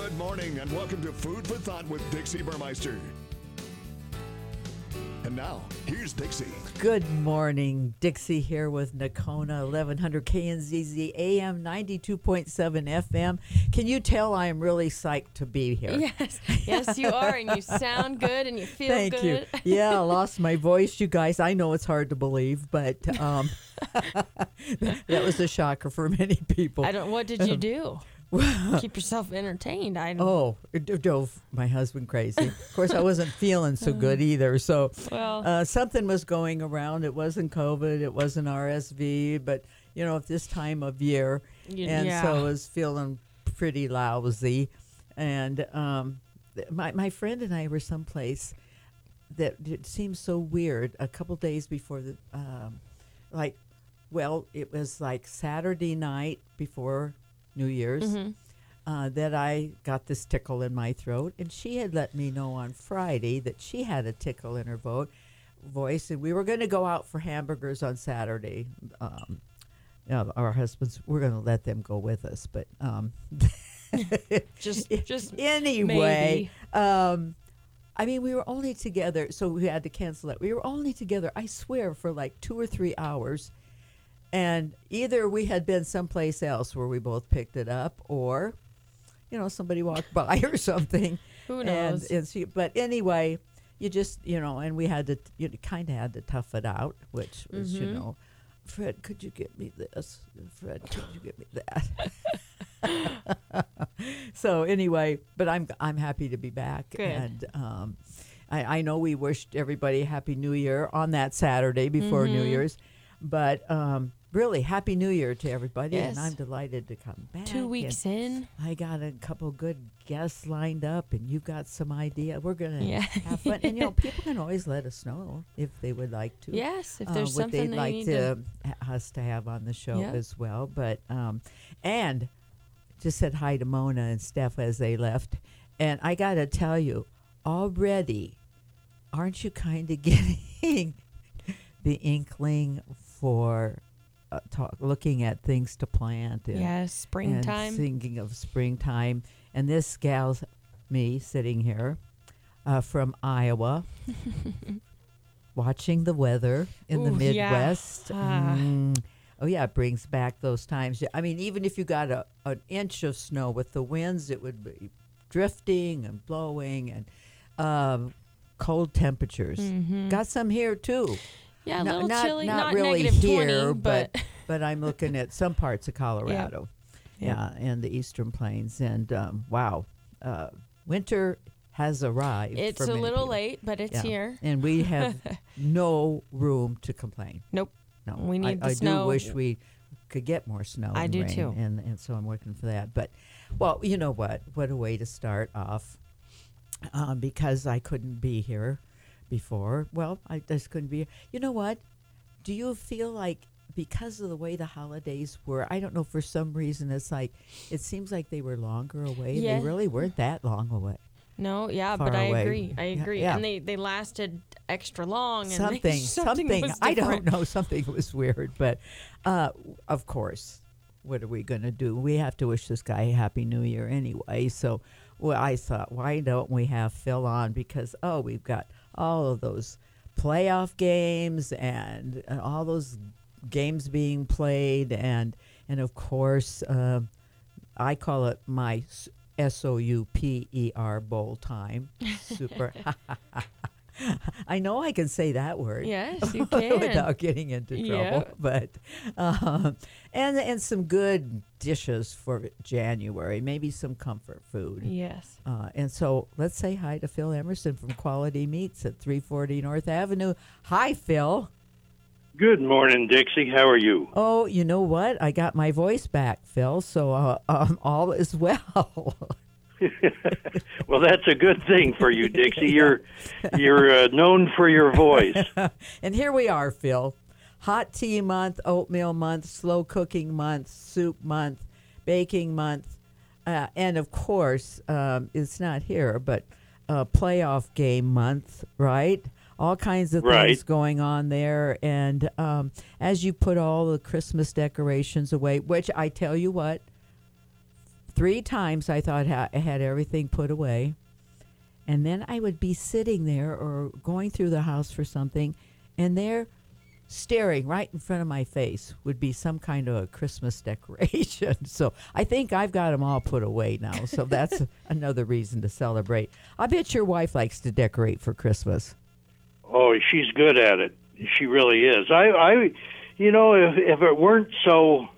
Good morning and welcome to Food for Thought with Dixie Burmeister. And now, here's Dixie. Good morning. Dixie here with Nakona 1100 KNZZ AM 92.7 FM. Can you tell I am really psyched to be here? Yes, yes, you are, and you sound good, and you feel Thank good. Thank you. Yeah, I lost my voice, you guys. I know it's hard to believe, but um, that was a shocker for many people. I don't. What did you do? Keep yourself entertained. I don't. Oh, it drove my husband crazy. Of course, I wasn't feeling so good either. So Well. uh, something was going around. It wasn't COVID. It wasn't RSV. But you know, at this time of year, You- and so I was feeling pretty lousy. And um, my my friend and I were someplace that it seemed so weird. A couple days before the, um, like, well, it was like Saturday night before New Year's Mm-hmm. uh, that I got this tickle in my throat, and she had let me know on Friday that she had a tickle in her vo- voice, and we were going to go out for hamburgers on Saturday. Um, you know, our husbands, we're going to let them go with us, but um, Just, just anyway, um, I mean, we were only together, so we had to cancel it. We were only together, I swear, for like two or three hours. And either we had been someplace else where we both picked it up, or, you know, somebody walked by or something. Who knows? and she, but anyway, you just, you know, and we had to, you kind of had to tough it out, which was, you Mhm. know, Fred, could you get me this? Fred, could you get me that? so anyway, but I'm I'm happy to be back, Good. and um, I, I know we wished everybody happy New Year on that Saturday before New Mhm. Year's, but um, really happy New Year to everybody, and I'm delighted to come back. two weeks in. I got a couple good guests lined up, and you've got some idea. We're gonna Yeah. have fun, and you know people can always let us know if they would like to Yes, if uh, there's what something they'd they like to, to. ha- us to have on the show Yeah. as well. But um, and just said hi to Mona and Steph as they left, and I got to tell you, already, aren't you kind of getting the inkling for uh, talk, looking at things to plant? And, Yes, springtime. thinking of springtime, and this gal's me sitting here uh, from Iowa, watching the weather in the Ooh, yeah. Midwest. Ah. Mm. Oh yeah, it brings back those times. I mean, even if you got a an inch of snow with the winds, it would be drifting and blowing and um, cold temperatures. Mhm. Got some here too. Yeah, a No- little not, chilly. not Not, really here, 20, but but but I'm looking at some parts of Colorado, yeah, and the Eastern Plains, and um, wow, uh, winter has arrived. it's a little people. late, but it's Yeah. here. and we have no room to complain. Nope. No, We I, need the I snow. do wish we could get more snow. I and do rain, too. and and so I'm working for that. But well, you know what? What a way to start off. Um, because I couldn't be here before. Well, I just couldn't be. You know what? Do you feel like because of the way the holidays were? I don't know. For some reason, it's like it seems like they were longer away. Yeah. They really weren't that long away. No, yeah, Far but I away. agree. I agree. yeah. And they, they lasted extra long. And something, they, something. was I don't know. Something was weird, but uh, of course, what are we going to do? We have to wish this guy a happy New Year anyway. So, well, I thought, why don't we have Phil on? Because oh, we've got all of those playoff games and, and all those games being played, and and of course, uh, I call it my S O U P E R bowl time. Super. I know I can say that word. Yes, you can. without getting into trouble. Yeah. But um, and and some good dishes for January, maybe some comfort food. Yes. Uh, and so let's say hi to Phil Emerson from Quality Meats at 340 North Avenue. Hi, Phil. Good morning, Dixie. How are you? Oh, you know what? I got my voice back, Phil. So uh, um, all is well. well, that's a good thing for you, Dixie. You're you're uh, known for your voice. and here we are, Phil. Hot tea month, oatmeal month, slow cooking month, soup month, baking month, uh, and of course, um, it's not here, but uh, playoff game month, right? All kinds of things Right. going on there. And um, as you put all the Christmas decorations away, which I tell you what, three times I thought I had everything put away. And then I would be sitting there or going through the house for something, and there, staring right in front of my face, would be some kind of a Christmas decoration. so I think I've got them all put away now. So that's another reason to celebrate. I bet your wife likes to decorate for Christmas. Oh, she's good at it. She really is. I, I, you know, if if it weren't so,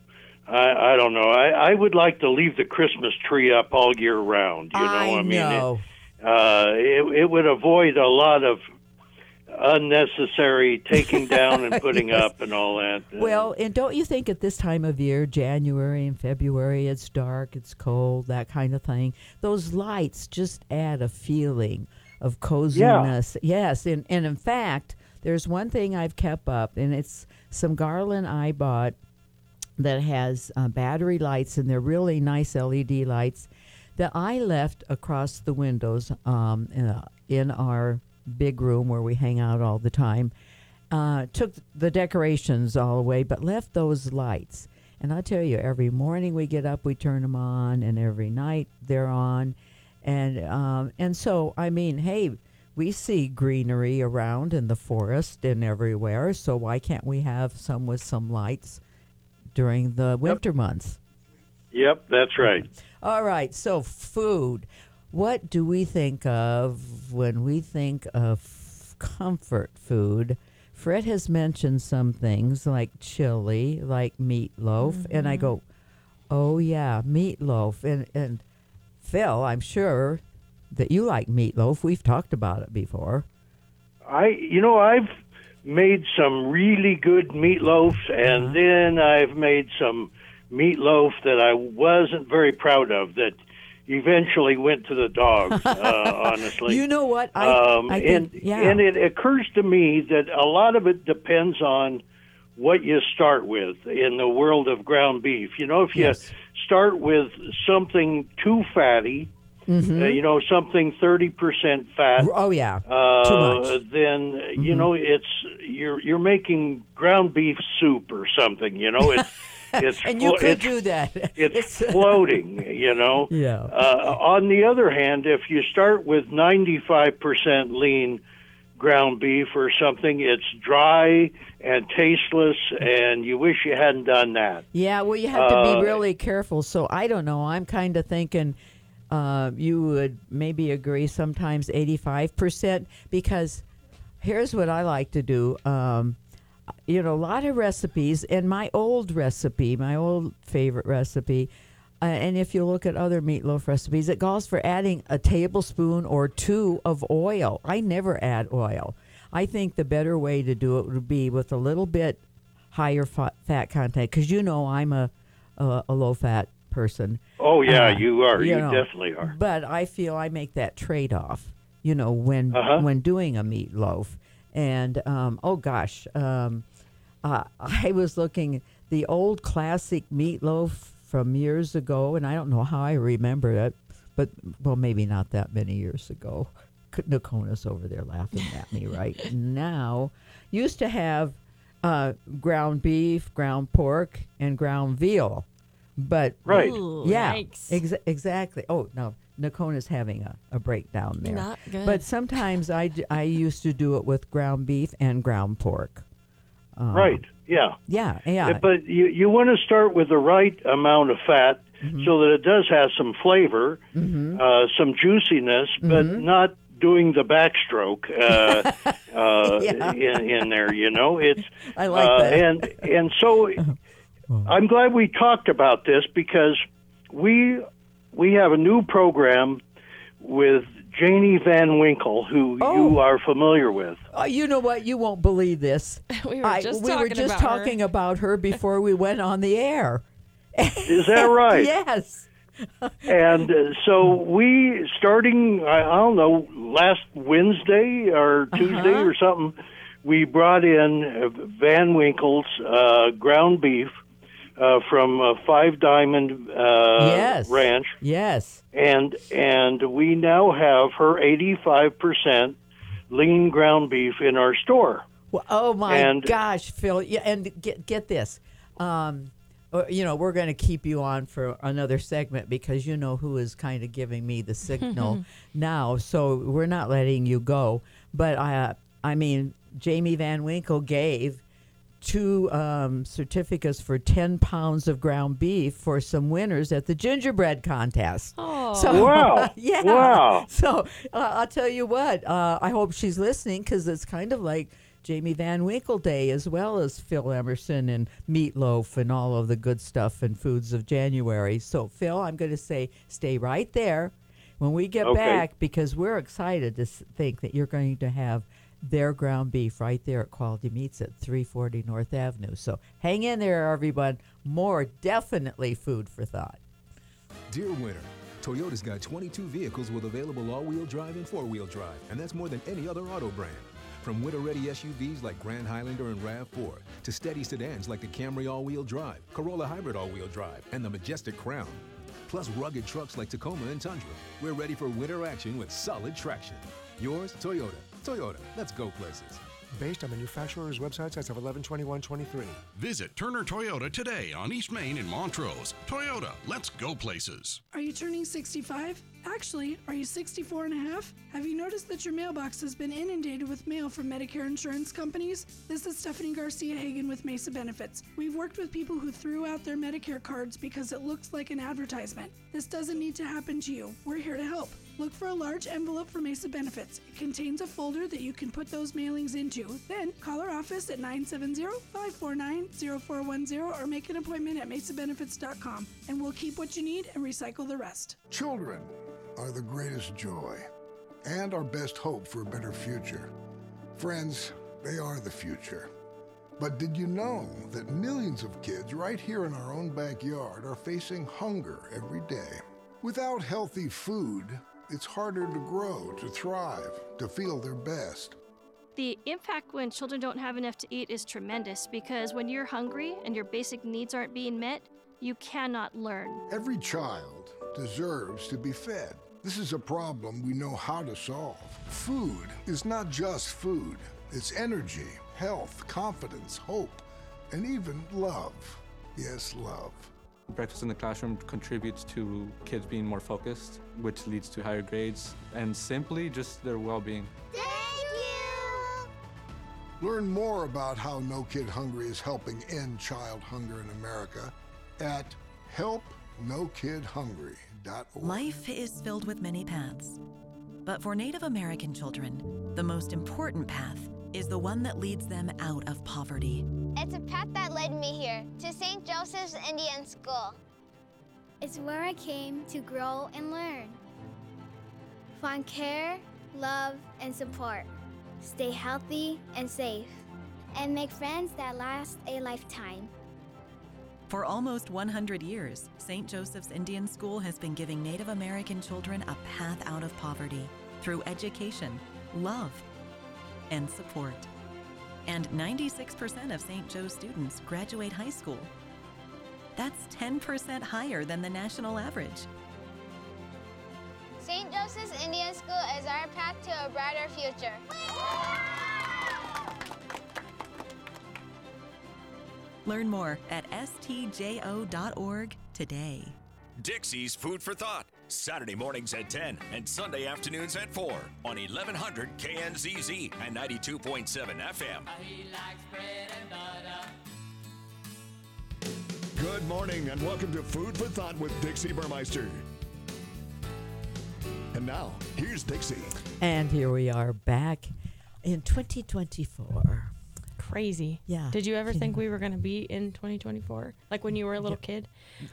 I, I don't know. I, I would like to leave the Christmas tree up all year round. You know, I, mean, it- uh, it, it would avoid a lot of unnecessary taking down and putting Yes. up and all that. Uh, Well, and don't you think at this time of year, January and February, it's dark, it's cold, that kind of thing. Those lights just add a feeling of coziness. Yes, and, and in fact, there's one thing I've kept up, and it's some garland I bought that has uh, battery lights, and they're really nice LED lights that I left across the windows um, in, uh, in our big room where we hang out all the time. Uh, took the decorations all away, but left those lights. And I tell you, every morning we get up, we turn them on, and every night they're on. And um, and so I mean, hey, we see greenery around in the forest and everywhere. So why can't we have some with some lights during the winter months? Yep, that's right. All right, so food. What do we think of when we think of comfort food? Fred has mentioned some things like chili, like meatloaf, and I mm-hmm. go, "Oh yeah, meatloaf." And and Phil, I'm sure that you like meatloaf. We've talked about it before. I, you know, I've made some really good meatloafs, and Uh-huh. then I've made some meatloaf that I wasn't very proud of. That eventually went to the dogs. uh, honestly, You know what? I, um, I and yeah. and it occurs to me that a lot of it depends on what you start with in the world of ground beef. You know, if you Yes. start with something too fatty, Mm-hmm. uh, you know, something thirty percent fat. oh yeah, Uh, Too much. Mm-hmm. Then you know it's you're you're making ground beef soup or something. You know it's it's and you flo- could it's, do that. it's floating. You know. Yeah. Uh, on the other hand, if you start with ninety five percent lean ground beef or something, it's dry and tasteless, and you wish you hadn't done that. Yeah, well, you have to Uh, be really careful. So I don't know. I'm kind of thinking uh, you would maybe agree sometimes 85% because here's what I like to do. Um, you know, a lot of recipes, and my old recipe, my old favorite recipe, uh, and if you look at other meatloaf recipes, it calls for adding a tablespoon or two of oil. I never add oil. I think the better way to do it would be with a little bit higher fat content because you know I'm a, a, a low fat person. Oh yeah, Uh, you are. you You, know, definitely are. But I feel I make that trade off, you know, when Uh-huh. when doing a meatloaf. And um, oh gosh, um, uh, I was looking the old classic meatloaf from years ago, and I don't know how I remember it, but well, maybe not that many years ago. Nakona's over there laughing at me right now. Used to have uh, ground beef, ground pork, and ground veal, but Right. Ooh, yeah, yikes. ex- exactly. Oh no, Nakona's having a, a breakdown there. Not good. But sometimes I, d- I used to do it with ground beef and ground pork. Um, right. Yeah. Yeah, yeah. Yeah, But you you want to start with the right amount of fat Mm-hmm. so that it does have some flavor, uh, some juiciness, but Mm-hmm. not doing the backstroke uh, uh, Yeah. in, in there. You know, it's I like uh, that. and and so I'm glad we talked about this because we we have a new program with Janie Van Winkle, who Oh. you are familiar with. oh, you know what? You won't believe this. we were I- just we talking were just about her. talking about her before we went on the air. Is that right? yes. And uh, so we, starting, I, I don't know, last Wednesday or Tuesday or something, we brought in uh, Van Winkle's uh, ground beef uh, from uh, Five Diamond uh, Yes. Ranch, Yes. and and we now have her eighty-five percent lean ground beef in our store. Well, oh my And- gosh, Phil! Yeah, and get get this. Um, uh, you know, we're going to keep you on for another segment because you know who is kind of giving me the signal now. So we're not letting you go. But I, uh, I mean, Janie Van Winkle gave two um, certificates for 10 pounds of ground beef for some winners at the gingerbread contest. Oh. So, Wow. yeah. Wow. So uh, I'll tell you what, uh, I hope she's listening because it's kind of like Janie Van Winkle Day as well as Phil Emerson and Meatloaf and all of the good stuff and foods of January. So, Phil, I'm going to say stay right there when we get Okay. back because we're excited to think that you're going to have their ground beef right there at Quality Meats at 340 North Avenue. So hang in there, everyone. More definitely food for thought. Dear winner, Toyota's got 22 vehicles with available all-wheel drive and four-wheel drive, and that's more than any other auto brand. From winter-ready SUVs like Grand Highlander and RAV4 to steady sedans like the Camry all-wheel drive, Corolla Hybrid all-wheel drive, and the Majestic Crown. Plus rugged trucks like Tacoma and Tundra. We're ready for winter action with solid traction. Yours, Toyota. Toyota, let's go places. Based on manufacturer's websites as of 112123. Visit Turner Toyota today on East Main in Montrose. Toyota, let's go places. Are you turning 65? Actually, are you 64 and a half? Have you noticed that your mailbox has been inundated with mail from Medicare insurance companies? This is Stephanie Garcia Hagen with Mesa Benefits. We've worked with people who threw out their Medicare cards because it looks like an advertisement. This doesn't need to happen to you. We're here to help. Look for a large envelope for Mesa Benefits. It contains a folder that you can put those mailings into. Then call our office at 970-549-0410 or make an appointment at mesabenefits.com and we'll keep what you need and recycle the rest. Children are the greatest joy and our best hope for a better future. Friends, they are the future. But did you know that millions of kids right here in our own backyard are facing hunger every day? Without healthy food, it's harder to grow, to thrive, to feel their best. The impact when children don't have enough to eat is tremendous because when you're hungry and your basic needs aren't being met, you cannot learn. Every child deserves to be fed. This is a problem we know how to solve. Food is not just food, it's energy, health, confidence, hope, and even love. Yes, love. Breakfast in the classroom contributes to kids being more focused, which leads to higher grades and simply just their well being. Learn more about how No Kid Hungry is helping end child hunger in America at helpnokidhungry.org. Life is filled with many paths. But for Native American children, the most important path is the one that leads them out of poverty. It's a path that led me here to St. Joseph's Indian School. It's where I came to grow and learn. Find care, love, and support. Stay healthy and safe. And make friends that last a lifetime. For almost 100 years, St. Joseph's Indian School has been giving Native American children a path out of poverty through education, love, and support. And 96% of St. Joe's students graduate high school. That's 10% higher than the national average. St. Joseph's Indian School is our path to a brighter future. Learn more at stjo.org today. Dixie's Food for Thought, Saturday mornings at 10 and Sunday afternoons at 4 on 1100 KNZZ and 92.7 FM. Good morning and welcome to Food for Thought with Dixie Burmeister. And now, here's Dixie. And here we are back in 2024. Crazy. Yeah. Did you ever think we were going to be in 2024? Like when you were a little kid?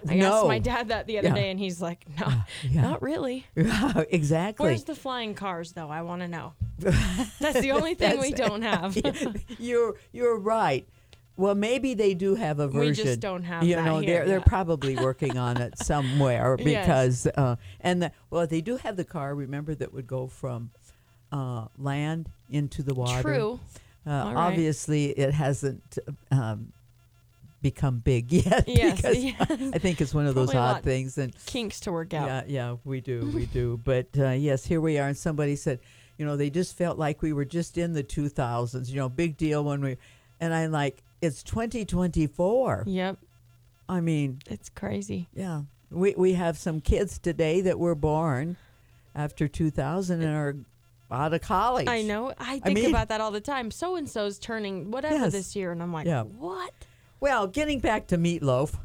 I No. asked my dad that the other Yeah. day, and he's like, no, yeah. not really. exactly. Where's the flying cars, though? I want to know. That's the only thing we don't have. you're you're right. Well, maybe they do have a version. We just don't have You that know, they're they're probably working on it somewhere Yes. because uh, and the, well, they do have the car. Remember that would go from uh, land into the water. True. Uh, right. Obviously, it hasn't um, become big yet. Yes, because yes. I think it's one of those odd things. And kinks to work out. Yeah, yeah, we do, we do. But uh, yes, here we are. And somebody said, you know, they just felt like we were just in the 2000s. You know, big deal when we. And I'm like, it's 2024. Yep. I mean, It's crazy. yeah. We we have some kids today that were born after 2000 and are out of college. I know. I think mean- about that all the time. So and so's turning whatever Yes. this year, and I'm like, Yeah. what? Well, getting back to meatloaf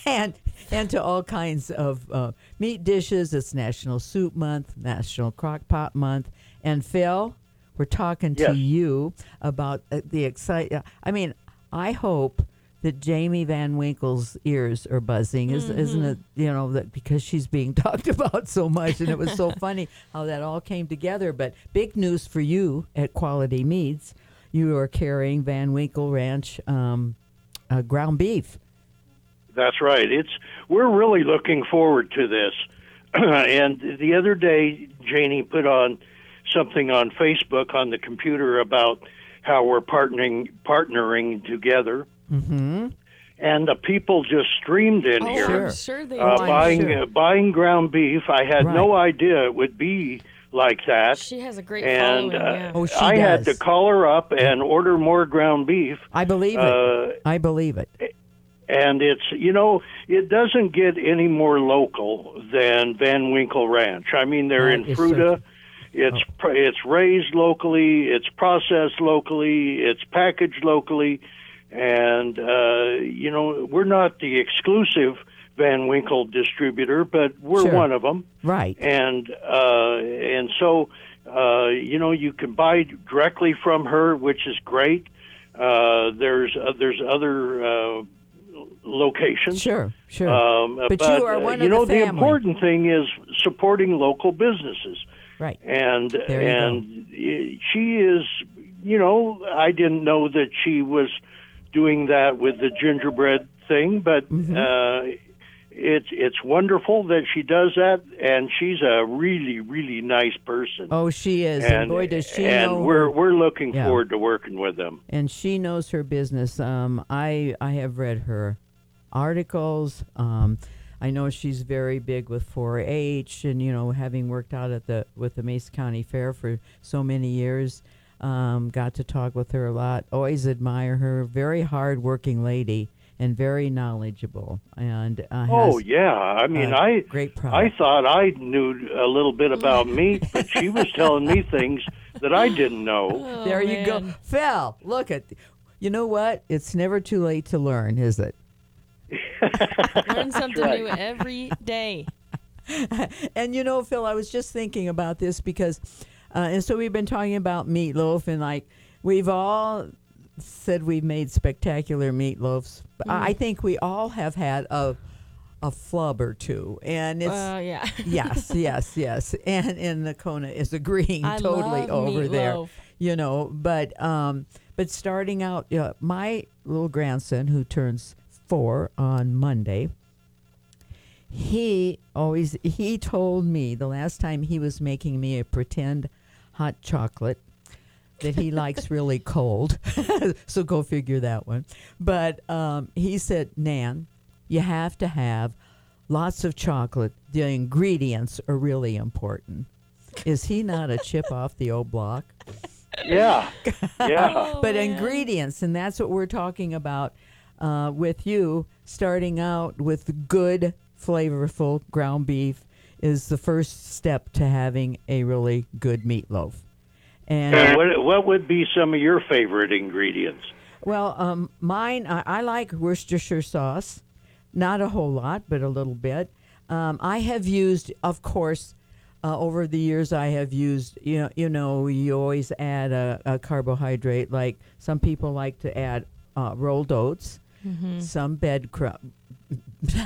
and and to all kinds of uh, meat dishes. It's National Soup Month, National Crock Pot Month, and Phil, we're talking to you about uh, the excite. uh, I mean, I hope that Janie Van Winkle's ears are buzzing. Is, Isn't it? You know that because she's being talked about so much, and it was so funny how that all came together. But big news for you at Quality Meats. You are carrying Van Winkle Ranch um, uh, ground beef. That's right. It's we're really looking forward to this. and the other day, Janie put on something on Facebook on the computer about how we're partnering partnering together, Mm-hmm. and the people just streamed in Oh, here I'm sure they uh, buying sure. uh, buying ground beef. I had no idea it would be like that. She has a great and following. uh, yeah. Oh, she I had to call her up and order more ground beef. I believe it. Uh, I believe it. and it's you know it doesn't get any more local than Van Winkle Ranch. I mean they're That in Fruita. so- It's pr it's raised locally. It's processed locally. It's packaged locally, and uh, you know we're not the exclusive Van Winkle distributor, but we're Sure. one of them. Right. And uh, and so uh, you know you can buy directly from her, which is great. Uh, there's uh, there's other uh, locations. Sure, sure. Um, But you are uh, one you of the know the family. important thing is supporting local businesses. Right. And you and y- she is, you know, I didn't know that she was doing that with the gingerbread thing, but Mm-hmm. uh, it's it's wonderful that she does that, and she's a really really nice person. Oh, she is. And, and boy, does she and know. we're her- we're looking Yeah. forward to working with them. and she knows her business. Um, I I have read her articles. Um, I know she's very big with 4-H, and you know, having worked out at the with the Mesa County Fair for so many years, um, got to talk with her a lot. Always admire her. Very hard working lady and very knowledgeable. And uh, Oh yeah, I mean, I great I thought I knew a little bit about meat, but she was telling me things that I didn't know. Oh, there you go. Phil. Look at. You know what? It's never too late to learn, is it? Learn something right. new every day. and you know, Phil, I was just thinking about this because, uh, and so we've been talking about meatloaf, and like we've all said we've made spectacular meatloafs. But I think we all have had a a flub or two, and it's Uh, yeah. yes, yes, yes, and and Nakona is agreeing I totally over there. You know, but um, but starting out, uh, my little grandson who turns four on Monday he always he told me the last time he was making me a pretend hot chocolate that he likes really cold so go figure that one but um, he said nan you have to have lots of chocolate the ingredients are really important is he not a chip off the old block Yeah, yeah. Oh, but man. ingredients, and that's what we're talking about uh, with you. Starting out with good, flavorful ground beef is the first step to having a really good meatloaf. And And what what would be some of your favorite ingredients? well, um, mine I, I like Worcestershire sauce, not a whole lot, but a little bit. Um, I have used, of course, uh, over the years I have used. You know, you know, you always add a, a carbohydrate. Like some people like to add uh, rolled oats, some bed crumb,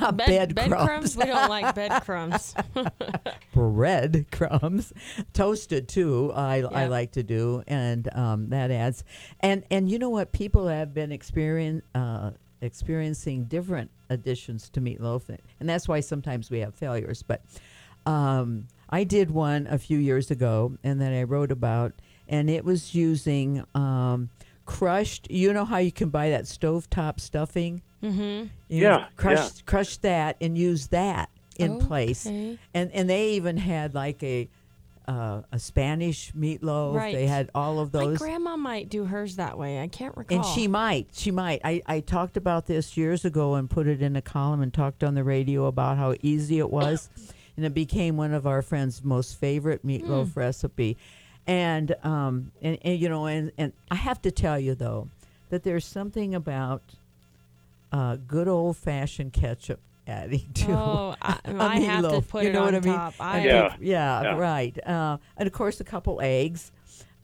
not bed, bed crumbs, crumbs? We don't like bed crumbs. bread crumbs, toasted too. I, I like to do, and um, that adds. And and you know what? People have been experience, uh, experiencing different additions to meatloaf, and that's why sometimes we have failures. But um, I did one a few years ago, and that I wrote about, and it was using um, crushed. You know how you can buy that stovetop stuffing. Mm-hmm. You Yeah, crush yeah. crush that and use that in place. And and they even had like a uh, a Spanish meatloaf. Right. They had all of those. My grandma might do hers that way. I can't recall. And she might, she might. I, I talked about this years ago and put it in a column and talked on the radio about how easy it was. and it became one of our friends' most favorite meatloaf Hmm. recipe. And, um, and, and, you know, and, and I have to tell you, though, that there's something about uh, good old fashioned ketchup adding to Oh, I- a I have to meatloaf. put you it know on what I mean? I- Yeah. put- yeah, Yeah. right. Uh, and of course, a couple eggs.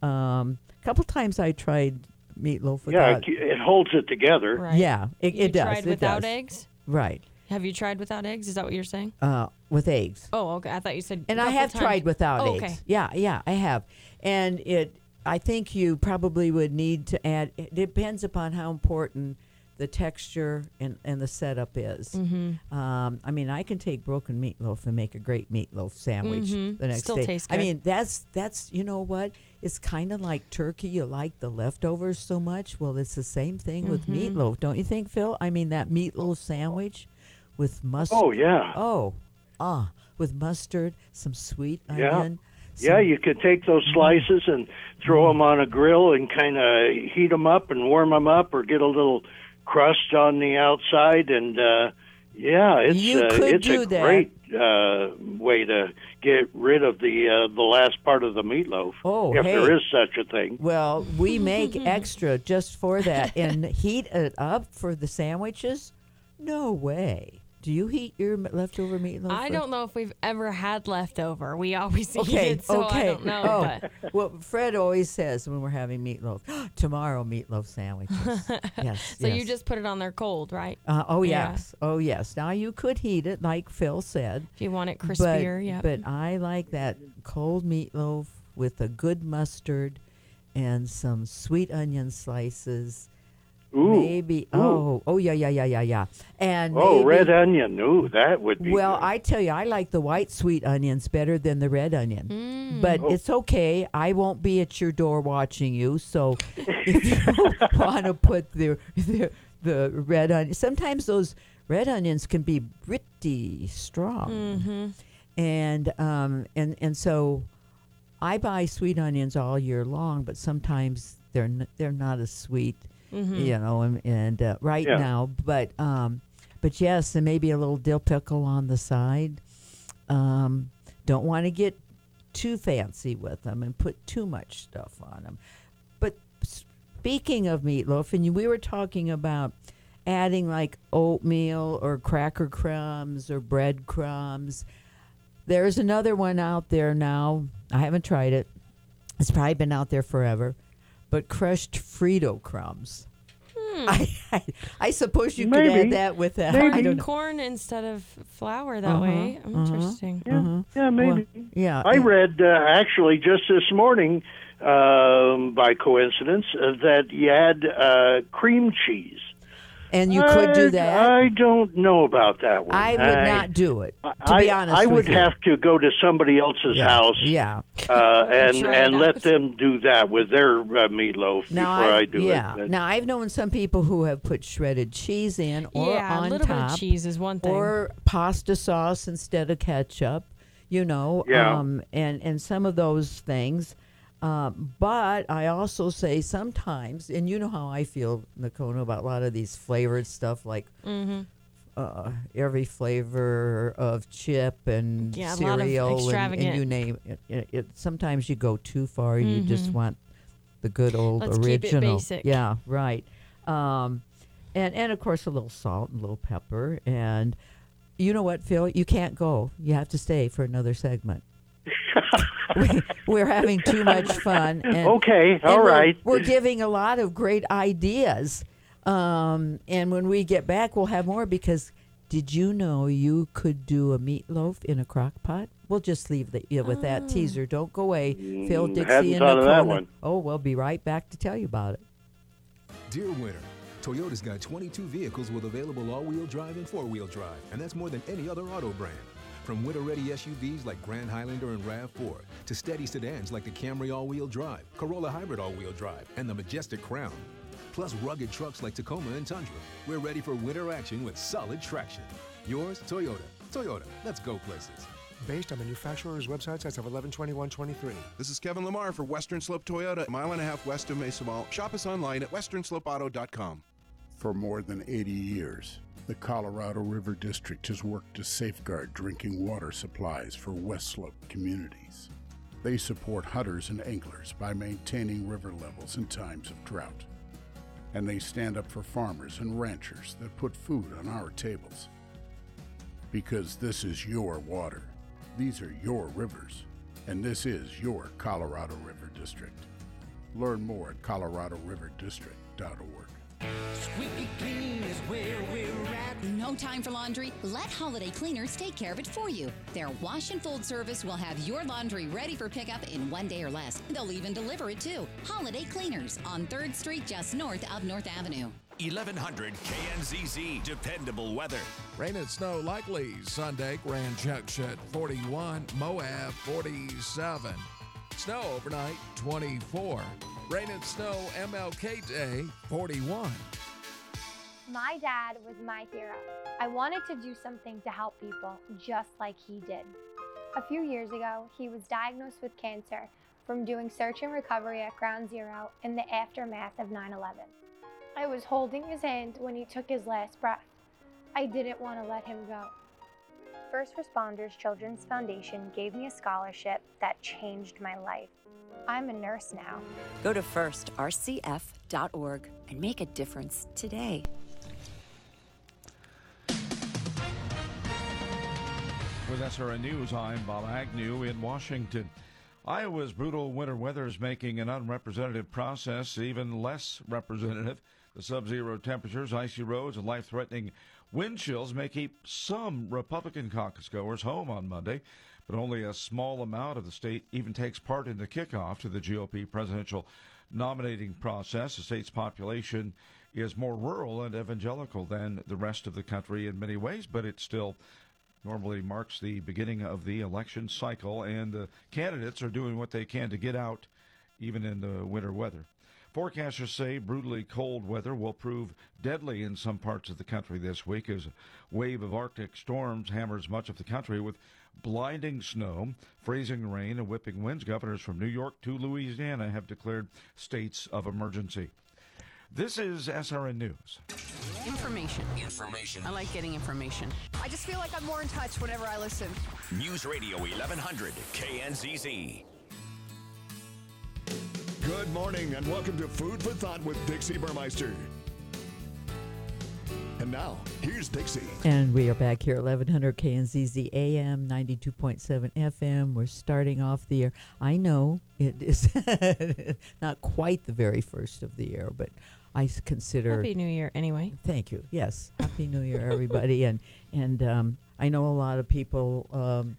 Um, a couple times I tried meatloaf Yeah, without. it, it holds it together. Right. Yeah, it, You it does. tried it without does. eggs? Right. Have you tried without eggs? Is that what you're saying? Uh, with eggs. Oh, okay. I thought you said. And I have times. tried without Oh, eggs. Okay. Yeah, yeah, I have. And it, I think you probably would need to add. It depends upon how important the texture and, and the setup is. Mhm. Um, I mean, I can take broken meatloaf and make a great meatloaf sandwich Mhm. the next Still day. tastes I mean, that's that's you know what? It's kind of like turkey. You like the leftovers so much. Well, it's the same thing with Mhm. meatloaf, don't you think, Phil? I mean, that meatloaf sandwich with mustard. Oh, yeah. Oh, ah, with mustard, some sweet Yeah. onion. Yeah, some- you could take those slices and throw them on a grill and kind of heat them up and warm them up, or get a little crust on the outside. And uh, yeah, it's You uh, it's do a that. great uh, way to get rid of the uh, the last part of the meatloaf. Oh, if hey. there is such a thing. Well, we make extra just for that and heat it up for the sandwiches. No way. Do you heat your leftover meatloaf? I don't know if we've ever had leftover. We always eat it, so okay. I don't know. Oh, But well, Fred always says when we're having meatloaf, tomorrow meatloaf sandwiches. yes. so you just put it on there cold, right? Uh, oh Yeah. yes, oh yes. Now you could heat it, like Phil said. If you want it crispier, yeah. But I like that cold meatloaf with a good mustard and some sweet onion slices. Ooh. Maybe. Ooh. Oh, oh yeah, yeah, yeah, yeah, yeah. And Oh, maybe- red onion. Ooh, that would be. Well, good. I tell you, I like the white sweet onions better than the red onion. Mm. But Oh. it's okay. I won't be at your door watching you. So if you want to put the, the the red onion, sometimes those red onions can be pretty strong, Mm-hmm. and um and and so I buy sweet onions all year long, but sometimes they're n- they're not as sweet Mhm. you know, and, and uh, right Yeah. now, but um, but yes, and maybe a little dill pickle on the side. Um, don't want to get too fancy with them and put too much stuff on them. But speaking of meatloaf, and we were talking about adding like oatmeal or cracker crumbs or bread crumbs. There's another one out there now. I haven't tried it. It's probably been out there forever. But crushed Frito crumbs. I, I, I suppose you could add that with that. Maybe. I don't corn instead of flour that Uh-huh, way. uh-huh. Interesting. Yeah, Uh-huh. yeah, maybe. Well, yeah. I read uh, actually just this morning, um, by coincidence, uh, that you had uh, cream cheese. And you could do that. I don't know about that one. I would not do it. To I, be honest with you. I with would you. have to go to somebody else's Yeah, house, yeah. uh, and Try and it let them do that with their uh, meatloaf Now before I, I, do yeah. it. But- Now I've known some people who have put shredded cheese in or yeah, on a little top bit of cheese is one thing. or pasta sauce instead of ketchup. You know, Yeah. um, and and some of those things. Um, but I also say sometimes, and you know how I feel, Nakona, about a lot of these flavored stuff, like mm-hmm. uh, every flavor of chip and Yeah, a lot of cereal and, and you name it, it, it. Sometimes you go too far. You just Mhm. want the good old Let's keep it original. basic. Yeah, right. Um, and and of course a little salt and a little pepper. And you know what, Phil? You can't go. You have to stay for another segment. We, we're having too much fun. And, Okay, and all we're- We're giving a lot of great ideas. Um, and when we get back, we'll have more because did you know you could do a meatloaf in a crock pot? We'll just leave the, you with that teaser. Don't go away. Phil Mm, Dixie hadn't and thought of that one. Oh, we'll be right back to tell you about it. Dear winner, Toyota's got 22 vehicles with available all-wheel drive and four-wheel drive, and that's more than any other auto brand. From winter-ready SUVs like Grand Highlander and RAV4 to steady sedans like the Camry all-wheel drive, Corolla Hybrid all-wheel drive, and the Majestic Crown. Plus rugged trucks like Tacoma and Tundra. We're ready for winter action with solid traction. Yours, Toyota. Toyota, let's go places. Based on manufacturer's websites as of 112123. This is Kevin Lamar for Western Slope Toyota, a mile and a half west of Mesa Mall. Shop us online at westernslopeauto.com. For more than 80 years, the Colorado River District has worked to safeguard drinking water supplies for West Slope communities. They support hunters and anglers by maintaining river levels in times of drought. And they stand up for farmers and ranchers that put food on our tables. Because this is your water, these are your rivers, and this is your Colorado River District. Learn more at coloradoriverdistrict.org. Squeaky clean is where we're at. No time for laundry? Let Holiday Cleaners take care of it for you. Their wash and fold service will have your laundry ready for pickup in one day or less. They'll even deliver it too. Holiday Cleaners on 3rd Street, just north of North Avenue. 1100 KNZZ. Dependable weather. Rain and snow likely Sunday. Grand Junction 41, Moab 47. Snow overnight 24. Rain and snow MLK Day 41. My dad was my hero. I wanted to do something to help people just like he did. A few years ago, he was diagnosed with cancer from doing search and recovery at Ground Zero in the aftermath of 9 11. I was holding his hand when he took his last breath. I didn't want to let him go. First Responders Children's Foundation gave me a scholarship that changed my life. I'm a nurse now. Go to firstrcf.org and make a difference today. With SRN News, I'm Bob Agnew in Washington. Iowa's brutal winter weather is making an unrepresentative process even less representative. The sub zero temperatures, icy roads, and life threatening wind chills may keep some Republican caucus goers home on Monday, but only a small amount of the state even takes part in the kickoff to the GOP presidential nominating process. The state's population is more rural and evangelical than the rest of the country in many ways, but it still normally marks the beginning of the election cycle, and the candidates are doing what they can to get out even in the winter weather. Forecasters say brutally cold weather will prove deadly in some parts of the country this week as a wave of Arctic storms hammers much of the country with blinding snow, freezing rain, and whipping winds. Governors from New York to Louisiana have declared states of emergency. This is SRN News. Information. Information. I like getting information. I just feel like I'm more in touch whenever I listen. News Radio 1100 KNZZ. Good morning and welcome to Food for Thought with Dixie Burmeister. And now, here's Dixie. And we are back here, 1100 KNZZ AM, 92.7 FM. We're starting off the year. I know it is not quite the very first of the year, but I s- consider. Happy New Year, anyway. Thank you. Yes, Happy New Year, everybody. and and um, I know a lot of people. Um,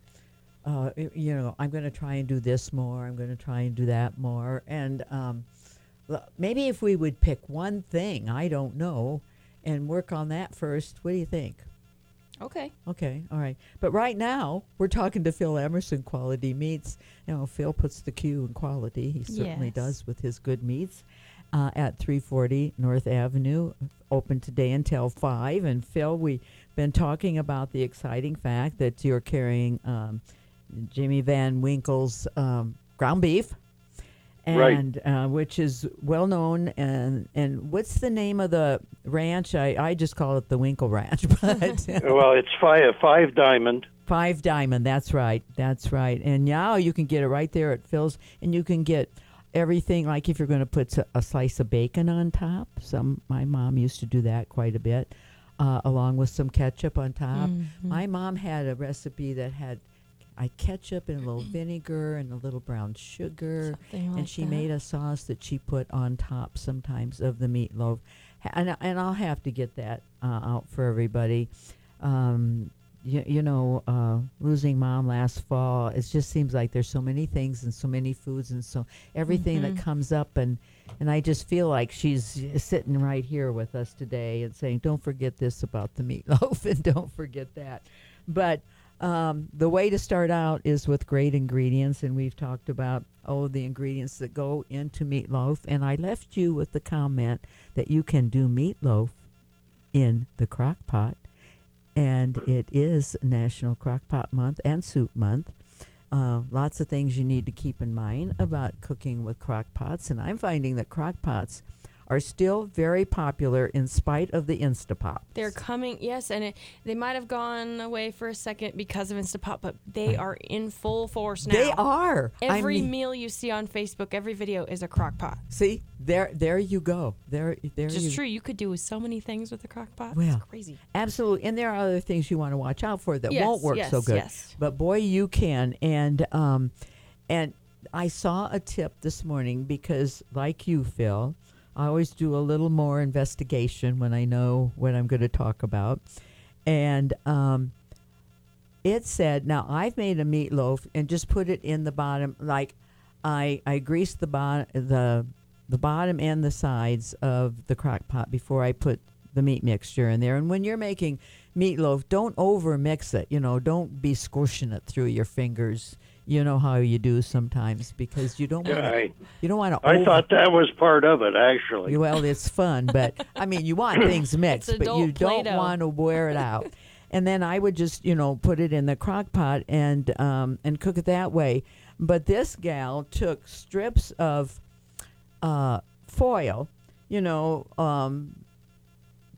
uh, y- you know, I'm going to try and do this more. I'm going to try and do that more. And um, l- maybe if we would pick one thing, I don't know, and work on that first. What do you think? Okay. Okay, all right. But right now, we're talking to Phil Emerson, Quality Meats. You know, Phil puts the Q in quality. He certainly Yes. does with his good meats uh, at 340 North Avenue, open today until 5. And Phil, we've been talking about the exciting fact that you're carrying um, Jimmy Van Winkle's um, ground beef. Right. Uh, which is well known, and and what's the name of the ranch? I, I just call it the Winkle Ranch, but well, it's five five diamond. Five Diamond, that's right, that's right. And now you can get it right there at Phil's, and you can get everything. Like if you're going to put a slice of bacon on top, some my mom used to do that quite a bit, uh, along with some ketchup on top. Mhm. My mom had a recipe that had. I ketchup and a little vinegar and a little brown sugar, and she that. made a sauce that she put on top sometimes of the meatloaf, and and I'll have to get that uh, out for everybody. Um, you, you know, uh, losing mom last fall, it just seems like there's so many things and so many foods and so everything Mhm. that comes up and and I just feel like she's sitting right here with us today and saying, "Don't forget this about the meatloaf and don't forget that." But um, the way to start out is with great ingredients, and we've talked about oh the ingredients that go into meatloaf. And I left you with the comment that you can do meatloaf in the crock pot and it is National Crockpot Month and Soup Month. Uh, lots of things you need to keep in mind about cooking with crockpots, and I'm finding that crockpots are still very popular in spite of the Instapot. They're coming, yes, and it, they might have gone away for a second because of Instapot, but they are in full force now. They are. I Every mean- meal you see on Facebook, every video is a crock pot. See, there, there you go. There, there. Just you true. You could do so many things with a crock pot. Well, it's crazy. Absolutely. And there are other things you want to watch out for that Yes, won't work so yes, good. yes. But boy, you can. And um, and I saw a tip this morning because, like you, Phil, I always do a little more investigation when I know what I'm going to talk about. And um, it said, now I've made a meatloaf and just put it in the bottom, like I I greased the bottom the the bottom and the sides of the crock pot before I put the meat mixture in there. And when you're making meatloaf, don't over mix it. You know, don't be squishing it through your fingers. You know how you do sometimes because you don't want to. I- You don't want to. I thought that was part of it, actually. Well, it's fun, but I mean, you want things mixed, but you adult don't want to wear it out. And then I would just, you know, put it in the crock pot and um, and cook it that way. But this gal took strips of uh, foil, you know, um,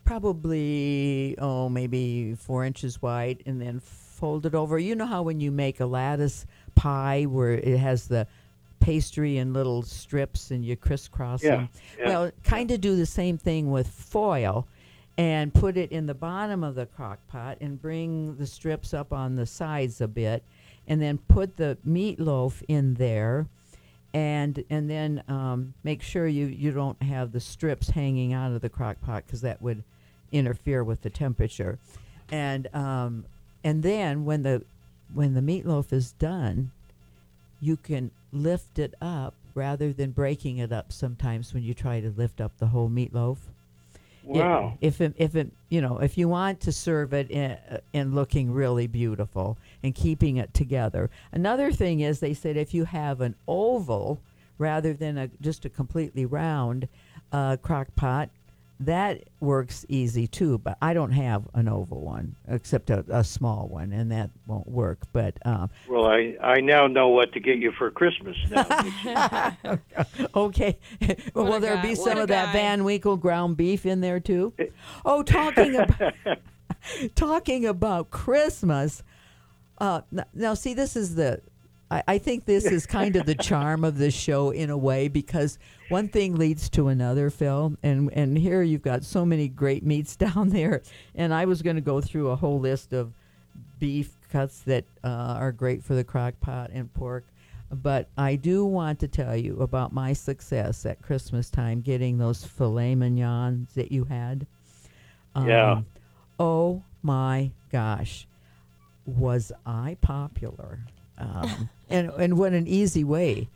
probably oh maybe four inches wide, and then fold it over. You know how when you make a lattice pie where it has the pastry in little strips and you crisscross Yeah, them. yeah. Well, kind of do the same thing with foil and put it in the bottom of the crock pot and bring the strips up on the sides a bit and then put the meatloaf in there and and then um, make sure you, you don't have the strips hanging out of the crock pot because that would interfere with the temperature and um, and then when the when the meatloaf is done you can lift it up rather than breaking it up sometimes when you try to lift up the whole meatloaf. It- Wow. if it, if it, you know, if you want to serve it in, uh, in looking really beautiful and keeping it together. Another thing is they said if you have an oval rather than a just a completely round uh, crock pot, that works easy too. But I don't have an oval one except a, a small one, and that won't work. But um, Well, I, I now know what to get you for Christmas now. okay. well, will there guy. be What some a of that. Van Winkle ground beef in there too? Oh, talking about talking about Christmas. Uh, now, see, this is the. I, I think this is kind of the charm of this show in a way because one thing leads to another, Phil, and and here you've got so many great meats down there, and I was going to go through a whole list of beef cuts that uh, are great for the crock pot and pork. But I do want to tell you about my success at Christmas time getting those filet mignons that you had. Yeah. Oh my gosh, was I popular? Um, and and what an easy way,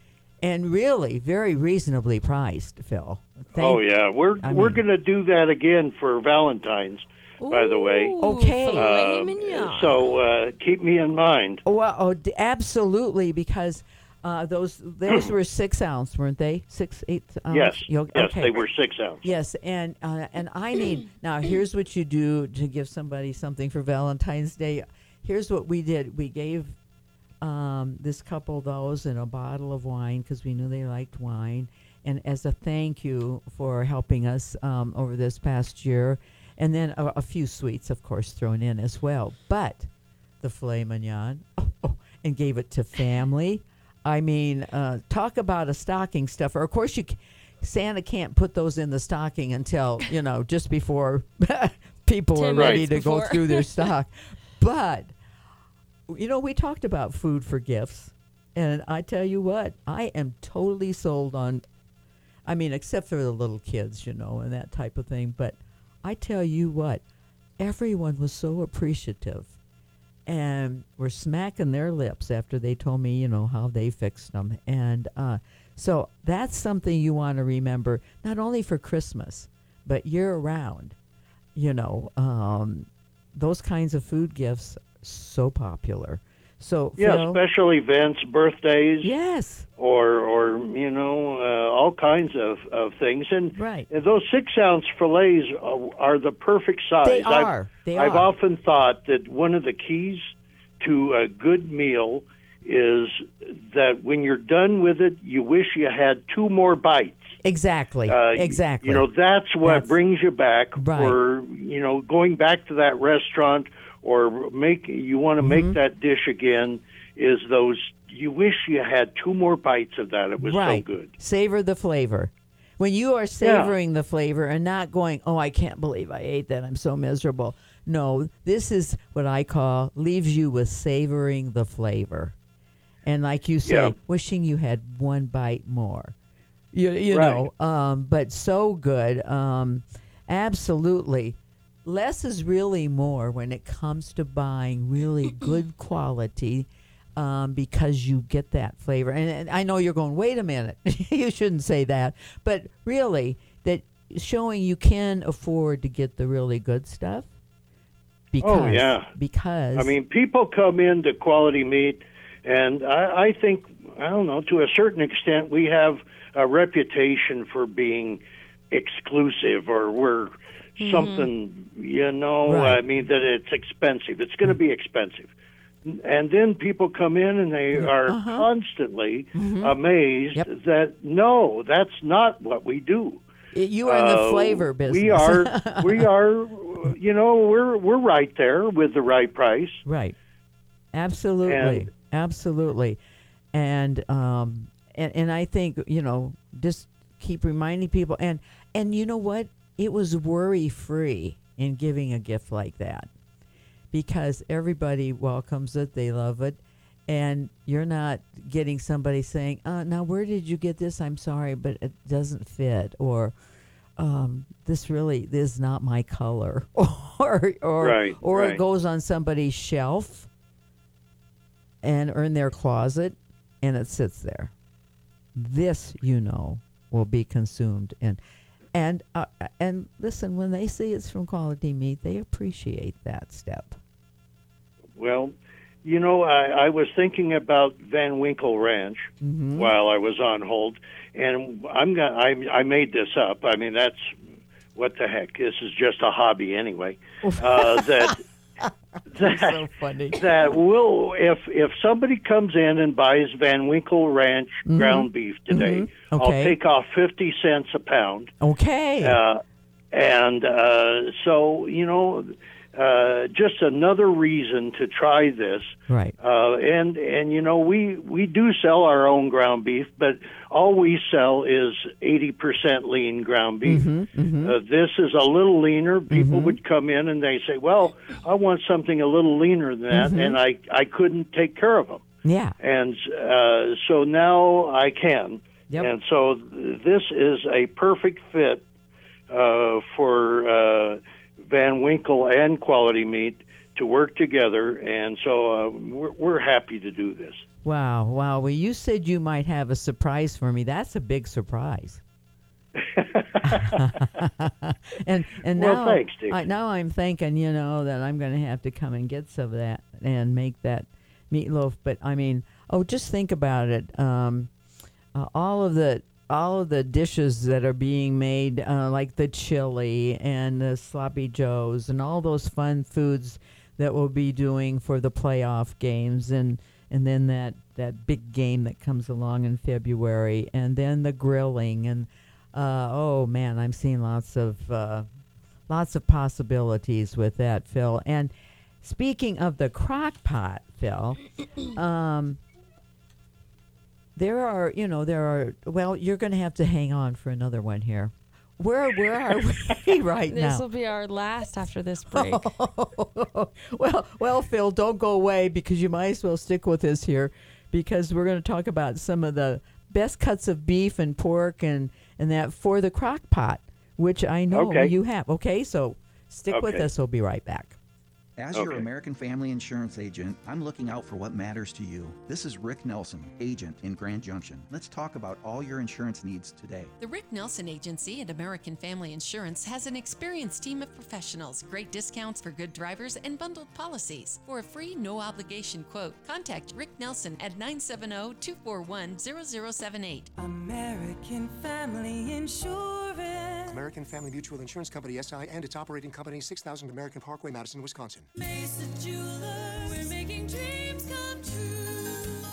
and really very reasonably priced, Phil. Thank- oh yeah, we're I we're mean- going to do that again for Valentine's. by the way. Okay. Uh, so uh, keep me in mind. Well, oh, d- absolutely, because uh, those those were six ounce, weren't they? Six, eight ounce. Yes, yes, they were six ounce. Yes, and uh, and I need now. Here's what you do to give somebody something for Valentine's Day. Here's what we did. We gave um, this couple those and a bottle of wine because we knew they liked wine, and as a thank you for helping us um, over this past year, and then a, a few sweets, of course, thrown in as well. But the filet mignon, oh, and gave it to family. I mean, uh, talk about a stocking stuffer. Of course, you c- Santa can't put those in the stocking until you know just before people are ready to go through their stock. But you know, we talked about food for gifts, and I tell you what, I am totally sold on. I mean, except for the little kids, you know, and that type of thing. But I tell you what, everyone was so appreciative and were smacking their lips after they told me, you know, how they fixed them. And uh, so that's something you want to remember, not only for Christmas, but year round. You know, um, those kinds of food gifts so popular. So Yeah, Phil, special events, birthdays. Yes. Or, or you know, uh, all kinds of, of things. And, Right. and those six ounce fillets are, are the perfect size. They I've- are. They I've are. often thought that one of the keys to a good meal is that when you're done with it, you wish you had two more bites. exactly, Uh, exactly. You know, that's what That's- brings you back Right. for, you know, going back to that restaurant or make you want to Mm-hmm. make that dish again is those you wish you had two more bites of that. It was right. so good. Savor the flavor. When you are savoring the flavor and not going, oh, I can't believe I ate that. I'm so miserable. No, this is what I call leaves you with savoring the flavor. And like you say, Yeah. wishing you had one bite more. You, you Right. know, um, but so good. Um, absolutely. Less is really more when it comes to buying really good quality um, because you get that flavor. And, and I know you're going, wait a minute, you shouldn't say that. But really, that showing you can afford to get the really good stuff. Because, Oh, yeah. Because I mean, people come in to quality meat, and I, I think I don't know to a certain extent we have a reputation for being exclusive, or we're Mhm. something. You know, Right. I mean that it's expensive. It's going to be expensive. And then people come in and they are Uh-huh. constantly Mhm. amazed that no, that's not what we do. you are in the Uh, flavor business. We are, we are, you know, we're we're right there with the right price. Right. Absolutely. And- Absolutely. And um and, and I think, you know, just keep reminding people and and you know what? It was worry free in giving a gift like that. Because everybody welcomes it, they love it. And you're not getting somebody saying, uh, now where did you get this? I'm sorry, but it doesn't fit or um, this really this is not my color or or Right, or right. it goes on somebody's shelf and or in their closet and it sits there this you know will be consumed and and uh, and listen when they see it's from quality meat they appreciate that step Well, you know, I, I was thinking about Van Winkle Ranch Mhm. while I was on hold, and I'm gonna. I, I made this up. I mean, that's what the heck. This is just a hobby anyway. Uh, that that so funny. that will if if somebody comes in and buys Van Winkle Ranch Mhm. ground beef today, Mhm. I'll take off fifty cents a pound. okay Uh, and uh, so, you know, uh, just another reason to try this. right Uh, and and you know, we we do sell our own ground beef, but all we sell is eighty percent lean ground beef. Mhm, mhm. Uh, this is a little leaner. People Mhm. would come in and they say, "Well, I want something a little leaner than that," Mhm. and I I couldn't take care of them yeah and uh, so now I can. Yep. And so th- this is a perfect fit uh, for uh, Van Winkle and Quality Meat to work together, and so uh, we're, we're happy to do this. wow wow well you said you might have a surprise for me that's a big surprise and and Well, now, thanks, I, now I'm thinking, you know, that I'm going to have to come and get some of that and make that meatloaf. But I mean, oh, just think about it. Um, uh, all of the all of the dishes that are being made, uh, like the chili and the sloppy joes, and all those fun foods that we'll be doing for the playoff games, and and then that that big game that comes along in February, and then the grilling, and uh, oh man, I'm seeing lots of uh, lots of possibilities with that, Phil. And speaking of the crock pot, Phil, um, there are you know there are well you're going to have to hang on for another one here. Where where are we right This now? This will be our last after this break. well, well, Phil, don't go away because you might as well stick with us here because we're going to talk about some of the best cuts of beef and pork and and that for the crock pot, which I know Okay. you have. Okay, so stick with us. We'll be right back. As your American Family Insurance agent, I'm looking out for what matters to you. This is Rick Nelson, agent in Grand Junction. Let's talk about all your insurance needs today. The Rick Nelson Agency at American Family Insurance has an experienced team of professionals, great discounts for good drivers, and bundled policies. For a free, no obligation quote, contact Rick Nelson at 970 241 0078. American Family Insurance. American Family Mutual Insurance Company SI and its operating company 6000 American Parkway, Madison, Wisconsin. Mesa Jewelers, we're making dreams come true.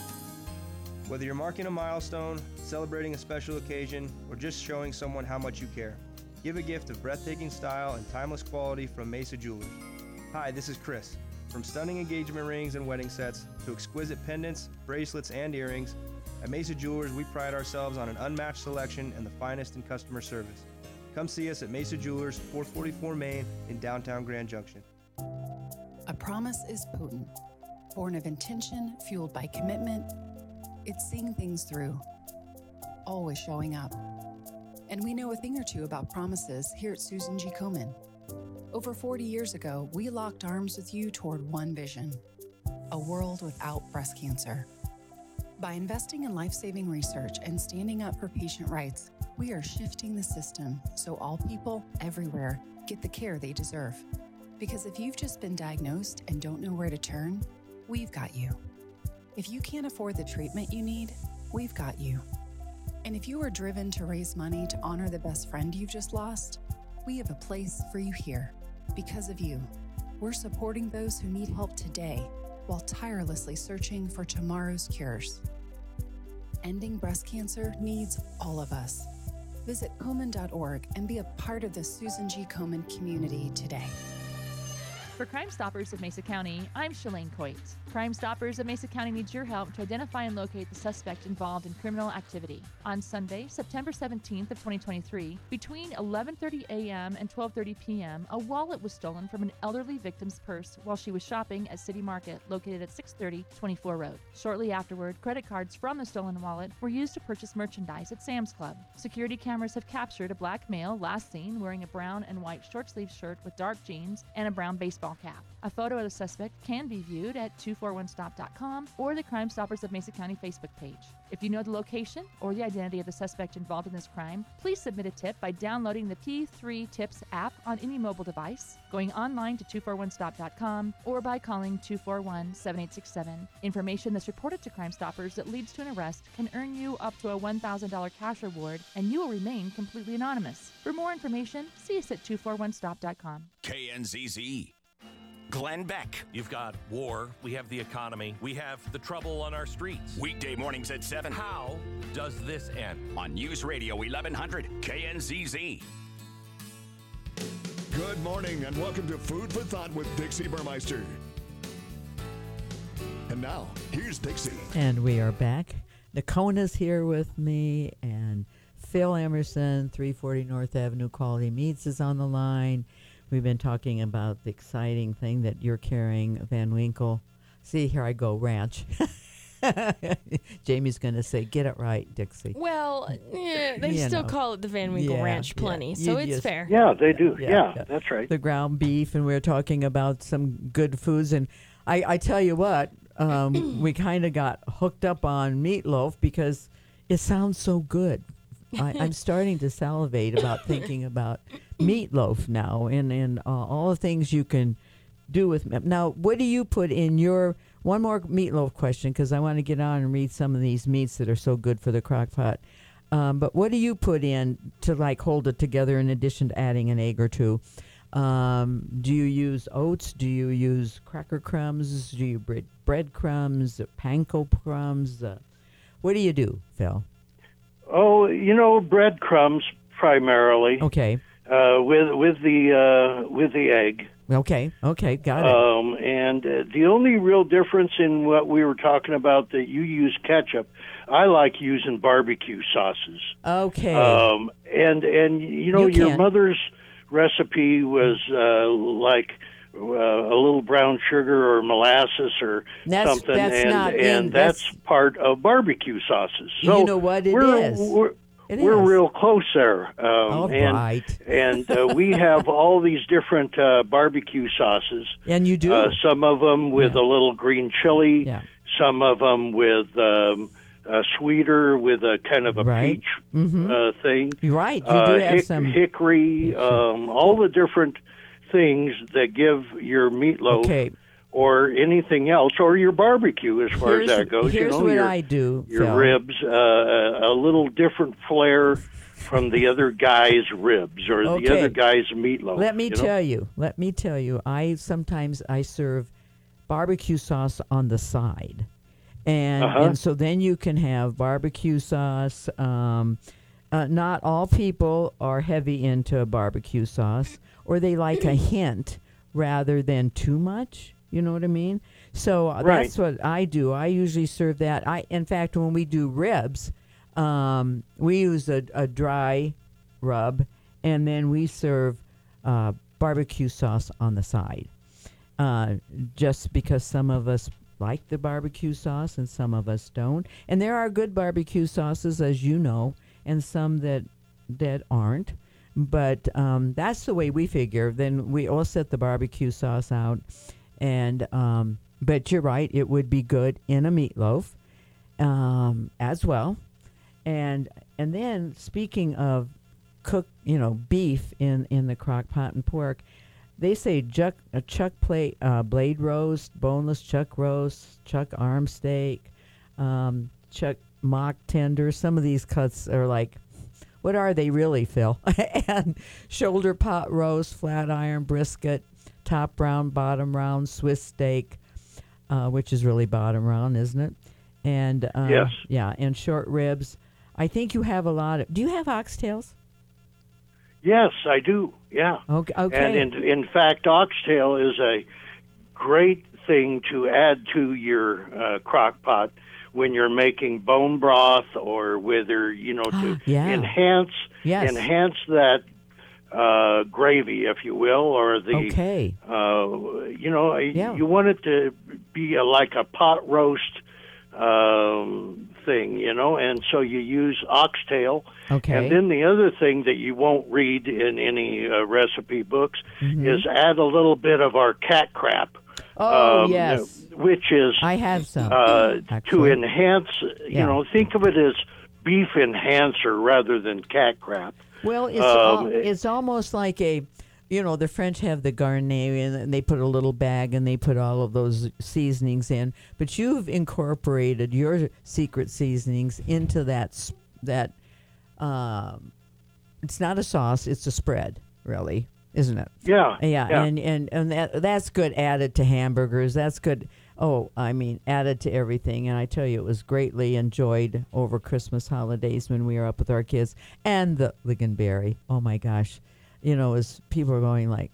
Whether you're marking a milestone, celebrating a special occasion, or just showing someone how much you care, give a gift of breathtaking style and timeless quality from Mesa Jewelers. Hi, this is Chris. From stunning engagement rings and wedding sets to exquisite pendants, bracelets, and earrings, at Mesa Jewelers we pride ourselves on an unmatched selection and the finest in customer service. Come see us at Mesa Jewelers, 444 Main in downtown Grand Junction. A promise is potent, born of intention, fueled by commitment. It's seeing things through, always showing up. And we know a thing or two about promises here at Susan G. Komen. Over 40 years ago, we locked arms with you toward one vision a world without breast cancer. By investing in life saving research and standing up for patient rights, we are shifting the system so all people everywhere get the care they deserve. Because if you've just been diagnosed and don't know where to turn, we've got you. If you can't afford the treatment you need, we've got you. And if you are driven to raise money to honor the best friend you've just lost, we have a place for you here. Because of you, we're supporting those who need help today while tirelessly searching for tomorrow's cures. Ending breast cancer needs all of us. Visit Komen.org and be a part of the Susan G. Komen community today. For Crime Stoppers of Mesa County, I'm Shalane Coit. Crime Stoppers of Mesa County needs your help to identify and locate the suspect involved in criminal activity. On Sunday, September 17th of 2023, between 11:30 a.m. and 12:30 p.m., a wallet was stolen from an elderly victim's purse while she was shopping at City Market, located at 630 24 Road. Shortly afterward, credit cards from the stolen wallet were used to purchase merchandise at Sam's Club. Security cameras have captured a black male last seen wearing a brown and white short-sleeved shirt with dark jeans and a brown baseball cap. A photo of the suspect can be viewed at 241stop.com or the Crime Stoppers of Mesa County Facebook page. If you know the location or the identity of the suspect involved in this crime, please submit a tip by downloading the P3 Tips app on any mobile device, going online to 241stop.com, or by calling 241 7867. Information that's reported to Crime Stoppers that leads to an arrest can earn you up to a $1,000 cash reward, and you will remain completely anonymous. For more information, see us at 241stop.com. KNZZ. Glenn Beck. You've got war, we have the economy, we have the trouble on our streets. Weekday mornings at 7. How does this end? On News Radio 1100 KNZZ. Good morning and welcome to Food for Thought with Dixie Burmeister. And now, here's Dixie. And we are back. Nakona's here with me, and Phil Emerson, 340 North Avenue Quality Meats, is on the line. We've been talking about the exciting thing that you're carrying, Van Winkle. See, here I go, ranch. Janie's going to say, get it right, Dixie. Well, yeah, they You still know. call it the Van Winkle Yeah, Ranch yeah. plenty, You so it's just- fair. Yeah, they do. Yeah, that's right. The ground beef, and we are talking about some good foods. And I, I tell you what, um, we kind of got hooked up on meatloaf because it sounds so good. I, I'm starting to salivate about thinking about meatloaf now, and and uh, all the things you can do with. me- Now, what do you put in your one more meatloaf question? Because I want to get on and read some of these meats that are so good for the crock pot. Um, but what do you put in to like hold it together in addition to adding an egg or two? Um, do you use oats? Do you use cracker crumbs? Do you bread crumbs? panko crumbs? Uh, what do you do, Phil? Oh, you know, breadcrumbs primarily. Okay. Uh, with with the uh, with the egg. Okay. Okay. Got it. Um, and uh, the only real difference in what we were talking about that you use ketchup, I like using barbecue sauces. Okay. Um, and and you know You your can. mother's recipe was uh, like uh, a little brown sugar or molasses or That's- something, that's and not and that's, that's- part of barbecue sauces. You know what it we're, is. We're, It we're is. real close there. Um, All and right. and uh, we have all these different uh, barbecue sauces. And you do? Uh, some of them with a little green chili. Yeah. Some of them with um, a sweeter, with a kind of a Right. peach Mhm. uh, thing. You're right. You Uh, do have hick- some. hickory, um, all the different things that give your meatloaf Okay. or anything else, or your barbecue, as far Here's- as that goes. here's you know, what your, I do, Your Phil. ribs, uh, a little different flair from the other guy's ribs or the other guy's meatloaf. Let me you know? tell you. Let me tell you. I sometimes I serve barbecue sauce on the side, and Uh-huh. and so then you can have barbecue sauce. Um, uh, not all people are heavy into barbecue sauce, or they like a hint rather than too much. You know what I mean? So uh, Right. that's what I do. I usually serve that. I, in fact, when we do ribs, um, we use a, a dry rub, and then we serve uh, barbecue sauce on the side. Uh, just because some of us like the barbecue sauce and some of us don't, and there are good barbecue sauces, as you know, and some that that aren't. But um, that's the way we figure. Then we all set the barbecue sauce out, and um, but you're right, it would be good in a meatloaf um, as well. And and then speaking of cook, you know, beef in in the crock pot and pork, they say chuck a chuck plate uh, blade roast, boneless chuck roast, chuck arm steak, um, chuck mock tender. Some of these cuts are like, what are they really, Phil? and shoulder pot roast, flat iron brisket, top round, bottom round, Swiss steak, uh, which is really bottom round, isn't it? And uh, Yes. yeah, and short ribs. I think you have a lot of. Do you have oxtails? Yes, I do. Yeah. Okay. okay. And in, in fact, oxtail is a great thing to add to your uh, crock pot when you're making bone broth or whether, you know, to Yeah. enhance Yes. enhance that uh, gravy, if you will, or the Okay. uh, you know, Yeah. you want it to be a, like a pot roast um, thing, you know, and so you use oxtail. Okay. And then the other thing that you won't read in any uh, recipe books Mhm. is add a little bit of our cat crap. Oh um, yes, Which is I have some. uh, to enhance, you Yeah. know, think of it as beef enhancer rather than cat crap. Well, it's Um, al- it's almost like a, you know, the French have the garnier and they put a little bag and they put all of those seasonings in. But you've incorporated your secret seasonings into that that. Um, it's not a sauce; it's a spread, really, isn't it? Yeah, Yeah, yeah. and and and that that's good added to hamburgers. That's good. Oh, I mean, added to everything. And I tell you, it was greatly enjoyed over Christmas holidays when we were up with our kids and the lingonberry. Oh my gosh, you know, as people are going like,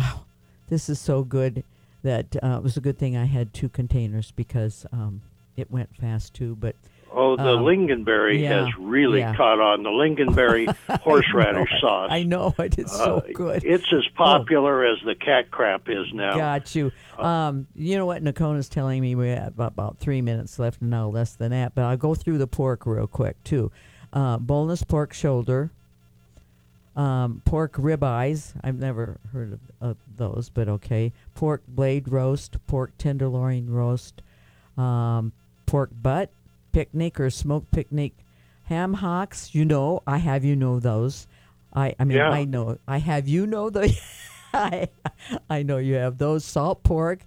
oh, this is so good that uh, it was a good thing I had two containers because um, it went fast too. But Oh, the um, lingonberry yeah, has really yeah. caught on. The lingonberry horseradish I sauce. I know it is so Uh, good. It's as popular as the cat crap is now. Got you. Um, you know what? Nakona's telling me we have about, about three minutes left, no less than that. But I'll go through the pork real quick too. Uh, boneless pork shoulder, um, pork ribeyes. I've never heard of, of those, but okay. Pork blade roast, pork tenderloin roast, um, pork butt, picnic or smoked picnic, ham hocks. You know, I have you know those. I I mean Yeah. I know I have you know the. I I know you have those salt pork,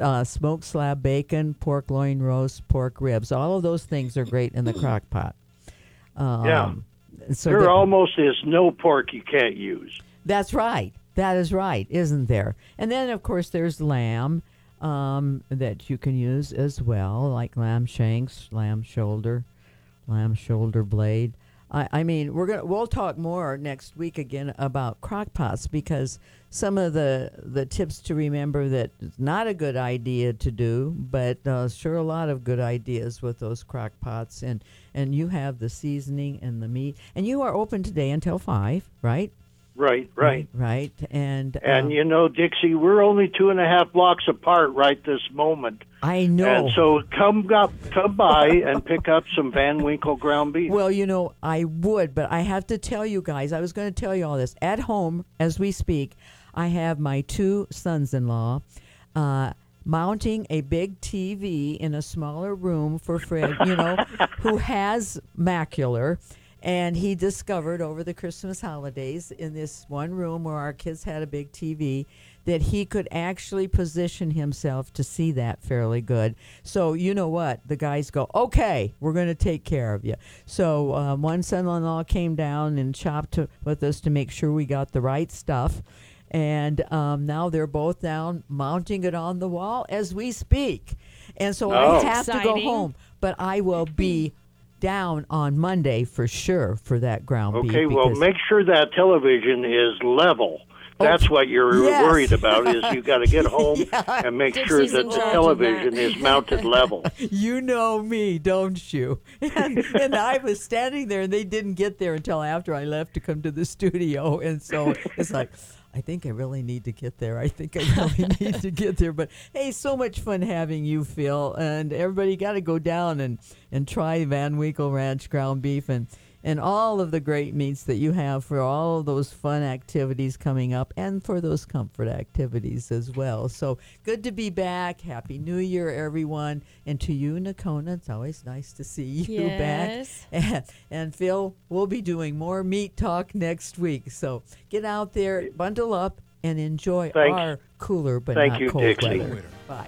uh, smoked slab bacon, pork loin roast, pork ribs. All of those things are great in the crock pot. Um, Yeah. So there the- almost is no pork you can't use. that's right. That is right, isn't there? And then, of course, there's lamb um, that you can use as well, like lamb shanks, lamb shoulder, lamb shoulder blade. I, I mean, we're gonna we'll talk more next week again about crock pots because some of the the tips to remember that it's not a good idea to do, but uh, sure a lot of good ideas with those crock pots and and you have the seasoning and the meat and you are open today until five, right? Right, right. Right, and And um, you know, Dixie, we're only two and a half blocks apart right this moment. I know. And so come up, come by and pick up some Van Winkle ground beef. Well, you know, I would, but I have to tell you guys, I was going to tell you all this. At home, as we speak, I have my two sons in law uh, mounting a big TV in a smaller room for Fred, you know, who has macular. And he discovered over the Christmas holidays in this one room where our kids had a big TV that he could actually position himself to see that fairly good. So, you know what? The guys go, okay, we're going to take care of you. So, um, one son in law came down and chopped to, with us to make sure we got the right stuff. And um, now they're both down mounting it on the wall as we speak. And so Oh. I have to go home, but I will be down on Monday for sure for that ground beef. Okay, well, make sure that television is level. Oh, That's what you're yes. worried about. Is you got to get home Yeah. and make sure that the television that. is mounted level. you know me, don't you? And, and I was standing there, and they didn't get there until after I left to come to the studio. And so it's like, I think I really need to get there. I think I really need to get there. But hey, so much fun having you, Phil, and everybody got to go down and and try Van Winkle Ranch ground beef and. And all of the great meats that you have for all of those fun activities coming up and for those comfort activities as well. So good to be back. Happy New Year, everyone. And to you, Nakona, it's always nice to see you Yes. back. And, and Phil, we'll be doing more meat talk next week. So get out there, bundle up, and enjoy Thanks. our cooler but Thank not you, cold Dixie. weather. Bye.